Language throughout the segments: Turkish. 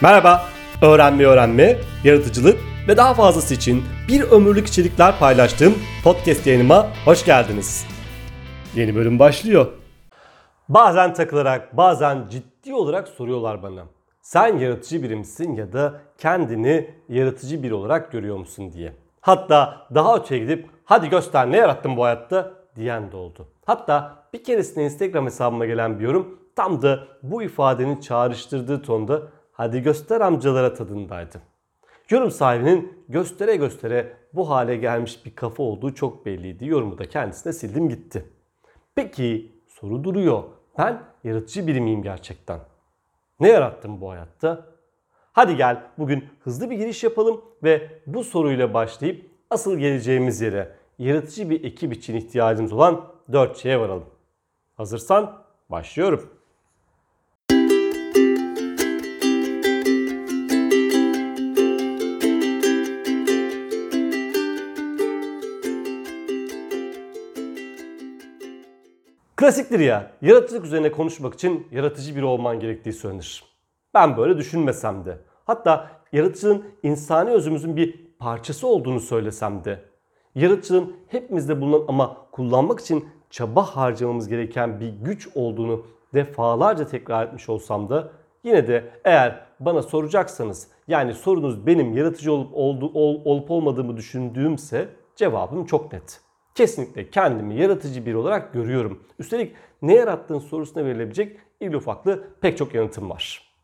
Merhaba, öğrenme öğrenme, yaratıcılık ve daha fazlası için bir ömürlük içerikler paylaştığım podcast yayınıma hoş geldiniz. Yeni bölüm başlıyor. Bazen takılarak, bazen ciddi olarak soruyorlar bana. Sen yaratıcı biri misin ya da kendini yaratıcı biri olarak görüyor musun diye. Hatta daha öteye gidip hadi göster ne yarattın bu hayatta diyen de oldu. Hatta bir keresinde Instagram hesabıma gelen bir yorum tam da bu ifadenin çağrıştırdığı tonda hadi göster amcalara tadındaydı. Yorum sahibinin göstere göstere bu hale gelmiş bir kafa olduğu çok belliydi. Yorumu da kendisine sildim gitti. Peki soru duruyor. Ben yaratıcı biri miyim gerçekten? Ne yarattım bu hayatta? Hadi gel bugün hızlı bir giriş yapalım ve bu soruyla başlayıp asıl geleceğimiz yere yaratıcı bir ekip için ihtiyacımız olan 4 şeye varalım. Hazırsan başlıyorum. Klasiktir ya, yaratıcılık üzerine konuşmak için yaratıcı biri olman gerektiği söylenir. Ben böyle düşünmesem de, hatta yaratıcılığın insani özümüzün bir parçası olduğunu söylesem de, yaratıcılığın hepimizde bulunan ama kullanmak için çaba harcamamız gereken bir güç olduğunu defalarca tekrar etmiş olsam da yine de eğer bana soracaksanız yani sorunuz benim yaratıcı olup oldu, ol, olup olmadığımı düşündüğümse cevabım çok net. Kesinlikle kendimi yaratıcı biri olarak görüyorum. Üstelik ne yarattığın sorusuna verilebilecek irli ufaklı pek çok yanıtım var.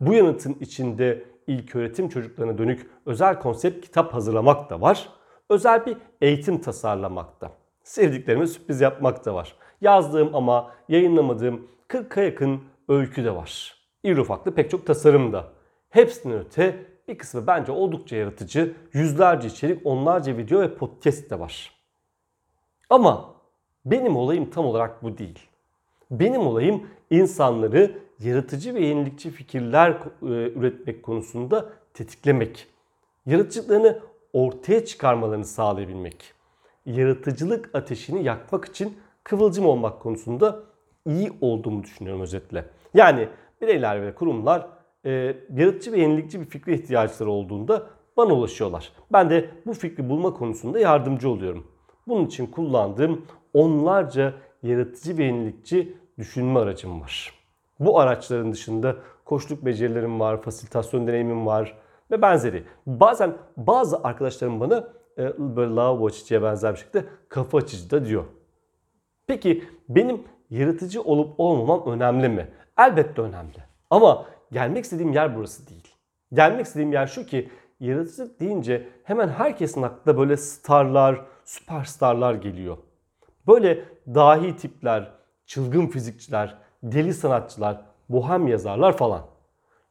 Bu yanıtın içinde ilk öğretim çocuklarına dönük özel konsept kitap hazırlamak da var. Özel bir eğitim tasarlamak da. Sevdiklerime sürpriz yapmak da var. Yazdığım ama yayınlamadığım 40'a yakın öykü de var. İrli ufaklı pek çok tasarım da. Hepsinden öte bir kısmı bence oldukça yaratıcı. Yüzlerce içerik, onlarca video ve podcast de var. Ama benim olayım tam olarak bu değil. Benim olayım insanları yaratıcı ve yenilikçi fikirler e, üretmek konusunda tetiklemek. Yaratıcılıklarını ortaya çıkarmalarını sağlayabilmek. Yaratıcılık ateşini yakmak için kıvılcım olmak konusunda iyi olduğumu düşünüyorum özetle. Yani bireyler ve kurumlar e, yaratıcı ve yenilikçi bir fikre ihtiyaçları olduğunda bana ulaşıyorlar. Ben de bu fikri bulma konusunda yardımcı oluyorum. Bunun için kullandığım onlarca yaratıcı ve yenilikçi düşünme aracım var. Bu araçların dışında koçluk becerilerim var, fasilitasyon deneyimim var ve benzeri. Bazen bazı arkadaşlarım bana e, böyle lavabo açıcıya benzer bir şekilde kafa açıcı da diyor. Peki benim yaratıcı olup olmamam önemli mi? Elbette önemli. Ama gelmek istediğim yer burası değil. Gelmek istediğim yer şu ki yaratıcılık deyince hemen herkesin aklına böyle starlar, süperstarlar geliyor. Böyle dahi tipler, çılgın fizikçiler, deli sanatçılar, bohem yazarlar falan.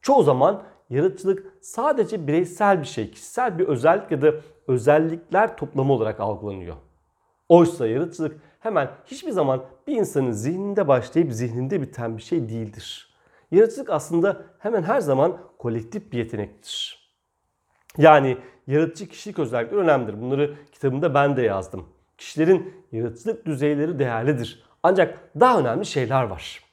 Çoğu zaman yaratıcılık sadece bireysel bir şey, kişisel bir özellik ya da özellikler toplamı olarak algılanıyor. Oysa yaratıcılık hemen hiçbir zaman bir insanın zihninde başlayıp zihninde biten bir şey değildir. Yaratıcılık aslında hemen her zaman kolektif bir yetenektir. Yani yaratıcı kişilik özellikleri önemlidir. Bunları kitabımda ben de yazdım. Kişilerin yaratıcılık düzeyleri değerlidir. Ancak daha önemli şeyler var.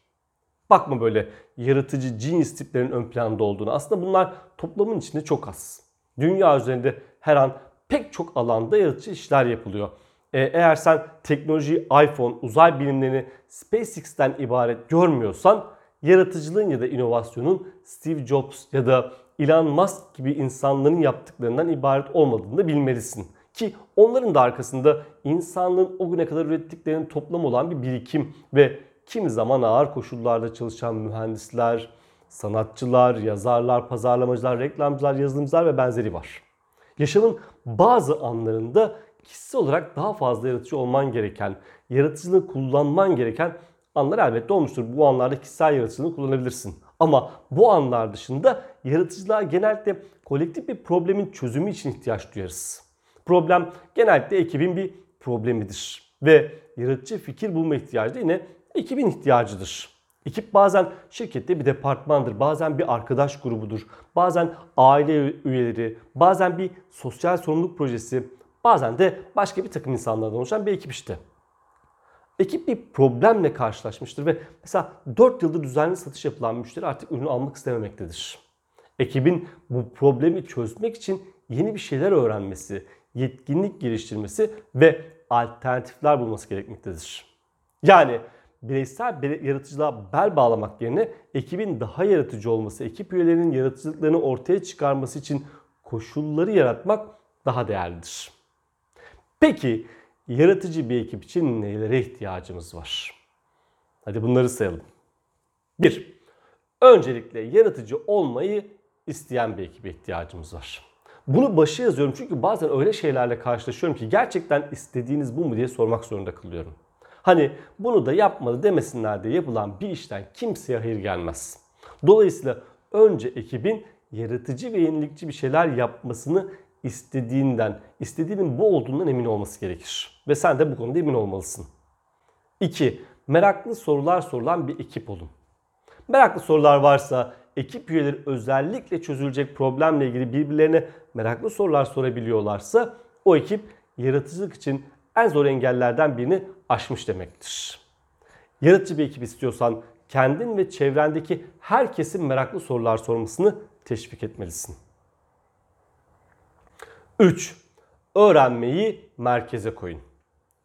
Bakma böyle yaratıcı genius tiplerin ön planda olduğunu. Aslında bunlar toplamın içinde çok az. Dünya üzerinde her an pek çok alanda yaratıcı işler yapılıyor. Ee, eğer sen teknoloji, iPhone, uzay bilimlerini SpaceX'ten ibaret görmüyorsan yaratıcılığın ya da inovasyonun Steve Jobs ya da Elon Musk gibi insanların yaptıklarından ibaret olmadığını da bilmelisin. Ki onların da arkasında insanlığın o güne kadar ürettiklerinin toplamı olan bir birikim ve kimi zaman ağır koşullarda çalışan mühendisler, sanatçılar, yazarlar, pazarlamacılar, reklamcılar, yazılımcılar ve benzeri var. Yaşamın bazı anlarında kişisel olarak daha fazla yaratıcı olman gereken, yaratıcılığı kullanman gereken anlar elbette olmuştur. Bu anlarda kişisel yaratıcılığını kullanabilirsin. Ama bu anlar dışında yaratıcılığa genellikle kolektif bir problemin çözümü için ihtiyaç duyarız. Problem genellikle ekibin bir problemidir. Ve yaratıcı fikir bulma ihtiyacı da yine ekibin ihtiyacıdır. Ekip bazen şirkette bir departmandır, bazen bir arkadaş grubudur, bazen aile üyeleri, bazen bir sosyal sorumluluk projesi, bazen de başka bir takım insanlardan oluşan bir ekip işte. Ekip bir problemle karşılaşmıştır ve mesela 4 yıldır düzenli satış yapılan müşteri artık ürünü almak istememektedir. Ekibin bu problemi çözmek için yeni bir şeyler öğrenmesi, yetkinlik geliştirmesi ve alternatifler bulması gerekmektedir. Yani bireysel bir yaratıcılığa bel bağlamak yerine ekibin daha yaratıcı olması, ekip üyelerinin yaratıcılıklarını ortaya çıkarması için koşulları yaratmak daha değerlidir. Peki yaratıcı bir ekip için nelere ihtiyacımız var? Hadi bunları sayalım. 1. Öncelikle yaratıcı olmayı isteyen bir ekibe ihtiyacımız var. Bunu başa yazıyorum çünkü bazen öyle şeylerle karşılaşıyorum ki gerçekten istediğiniz bu mu diye sormak zorunda kalıyorum. Hani bunu da yapmadı demesinler diye yapılan bir işten kimseye hayır gelmez. Dolayısıyla önce ekibin yaratıcı ve yenilikçi bir şeyler yapmasını istediğinden, istediğinin bu olduğundan emin olması gerekir. Ve sen de bu konuda emin olmalısın. 2. Meraklı sorular sorulan bir ekip olun. Meraklı sorular varsa ekip üyeleri özellikle çözülecek problemle ilgili birbirlerine meraklı sorular sorabiliyorlarsa o ekip yaratıcılık için en zor engellerden birini aşmış demektir. Yaratıcı bir ekip istiyorsan kendin ve çevrendeki herkesin meraklı sorular sormasını teşvik etmelisin. 3. Öğrenmeyi merkeze koyun.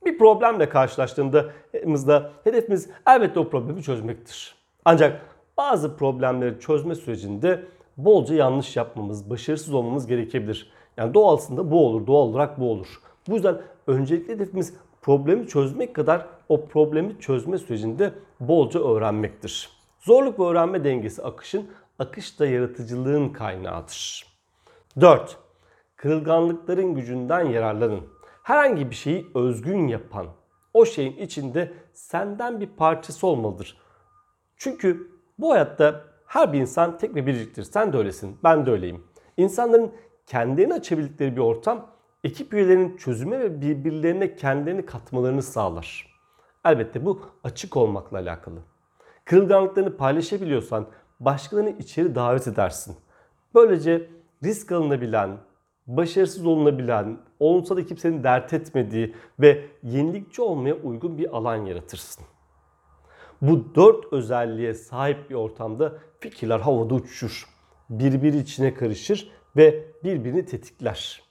Bir problemle karşılaştığımızda hedefimiz elbette o problemi çözmektir. Ancak bazı problemleri çözme sürecinde bolca yanlış yapmamız, başarısız olmamız gerekebilir. Yani doğalsında bu olur, doğal olarak bu olur. Bu yüzden öncelikli hedefimiz problemi çözmek kadar o problemi çözme sürecinde bolca öğrenmektir. Zorluk ve öğrenme dengesi akışın, akış da yaratıcılığın kaynağıdır. 4. Kırılganlıkların gücünden yararlanın. Herhangi bir şeyi özgün yapan, o şeyin içinde senden bir parçası olmalıdır. Çünkü bu hayatta her bir insan tek ve biriciktir. Sen de öylesin, ben de öyleyim. İnsanların kendilerini açabildikleri bir ortam ekip üyelerinin çözüme ve birbirlerine kendilerini katmalarını sağlar. Elbette bu açık olmakla alakalı. Kırılganlıklarını paylaşabiliyorsan başkalarını içeri davet edersin. Böylece risk alınabilen, başarısız olunabilen, olunsa da kimsenin dert etmediği ve yenilikçi olmaya uygun bir alan yaratırsın. Bu dört özelliğe sahip bir ortamda fikirler havada uçuşur. Birbiri içine karışır ve birbirini tetikler.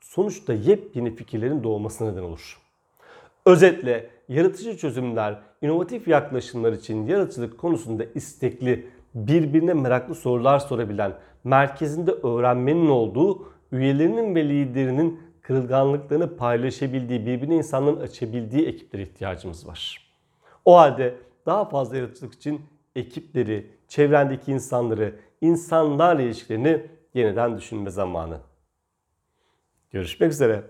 Sonuçta yepyeni fikirlerin doğmasına neden olur. Özetle yaratıcı çözümler, inovatif yaklaşımlar için yaratıcılık konusunda istekli, birbirine meraklı sorular sorabilen, merkezinde öğrenmenin olduğu, üyelerinin ve liderinin kırılganlıklarını paylaşabildiği, birbirine insanların açabildiği ekiplere ihtiyacımız var. O halde daha fazla yaratıcılık için ekipleri, çevrendeki insanları, insanlarla ilişkilerini yeniden düşünme zamanı. Görüşmek üzere.